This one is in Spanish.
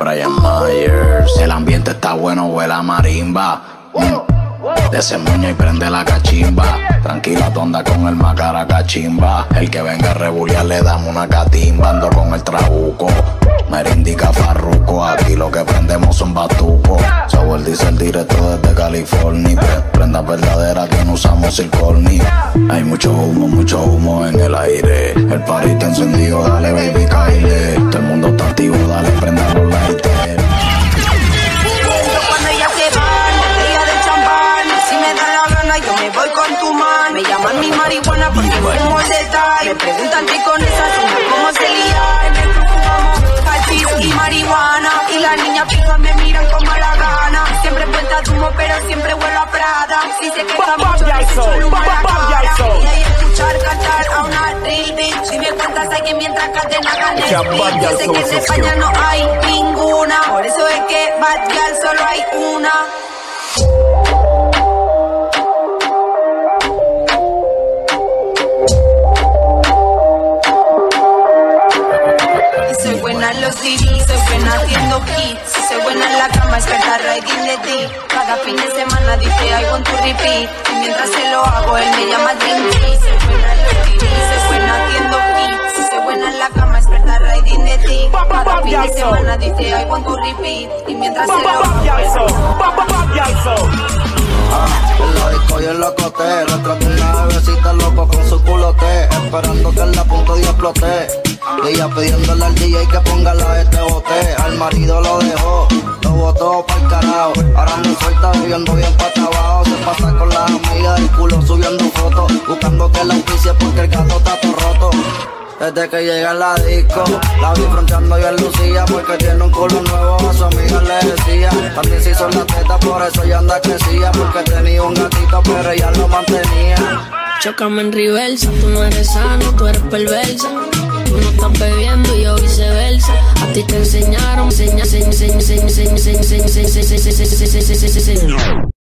Brian Myers, el ambiente está bueno, huele a marimba. De ese moño y prende la cachimba. Tranquila, tonda con el macara cachimba. El que venga a rebuliar le damos una catimba. Ando con el trabuco. Merindica farruco. Aquí lo que prendemos son batucos. el dice el directo desde California. Prenda verdadera que no usamos circorni. Hay mucho humo, mucho humo en el aire. El parito encendido, dale baby, caile. Activo, dale, prenda los lighters. Cuando ella se van, botella de champán. Si me da la gana, yo me voy con tu man. Me llaman mi marihuana porque fumo el detalle. Me preguntan qué con esa zona, cómo se fumamos hachís y marihuana. Y las niñas fijas me miran con mala gana. Siempre vuelta de humo, pero siempre vuelvo a Prada. Si se queda mucho, Hay que mientras girl sé son que en España no hay ninguna. Por eso es que bad girl solo hay una. Soy buena en los CDs, soy buena haciendo hits. Soy buena en la cama, experta riding the dick. Cada fin de semana dice I want to repeat. Y mientras se lo hago, él me llama Dream riding the dick. Cada fin de semana dice I want to repeat. Y mientras se lo la disco y en la cote, detrás de una bebecita loco con su culote, esperando que en la punta de explote. Y ella pidiéndole al DJ que ponga la este bote, al marido lo dejó, lo botó pa'l carajo. Ahora no suelta viviendo bien pa' abajo, Desde que llega la disco, la vi fronteando yo en Lucía porque tiene un culo nuevo, a su amiga le decía. También se hizo la teta, por eso ya anda crecía, porque tenía un gatito, pero ella lo mantenía. Chocame en reversa, tú no eres sano, tú eres perversa. Tú no estás bebiendo y yo viceversa. A ti te enseñaron, enseña, enseña, enseña, enseña, enseña, enseña, enseña, enseña, enseña, enseña, enseña, enseña, enseña.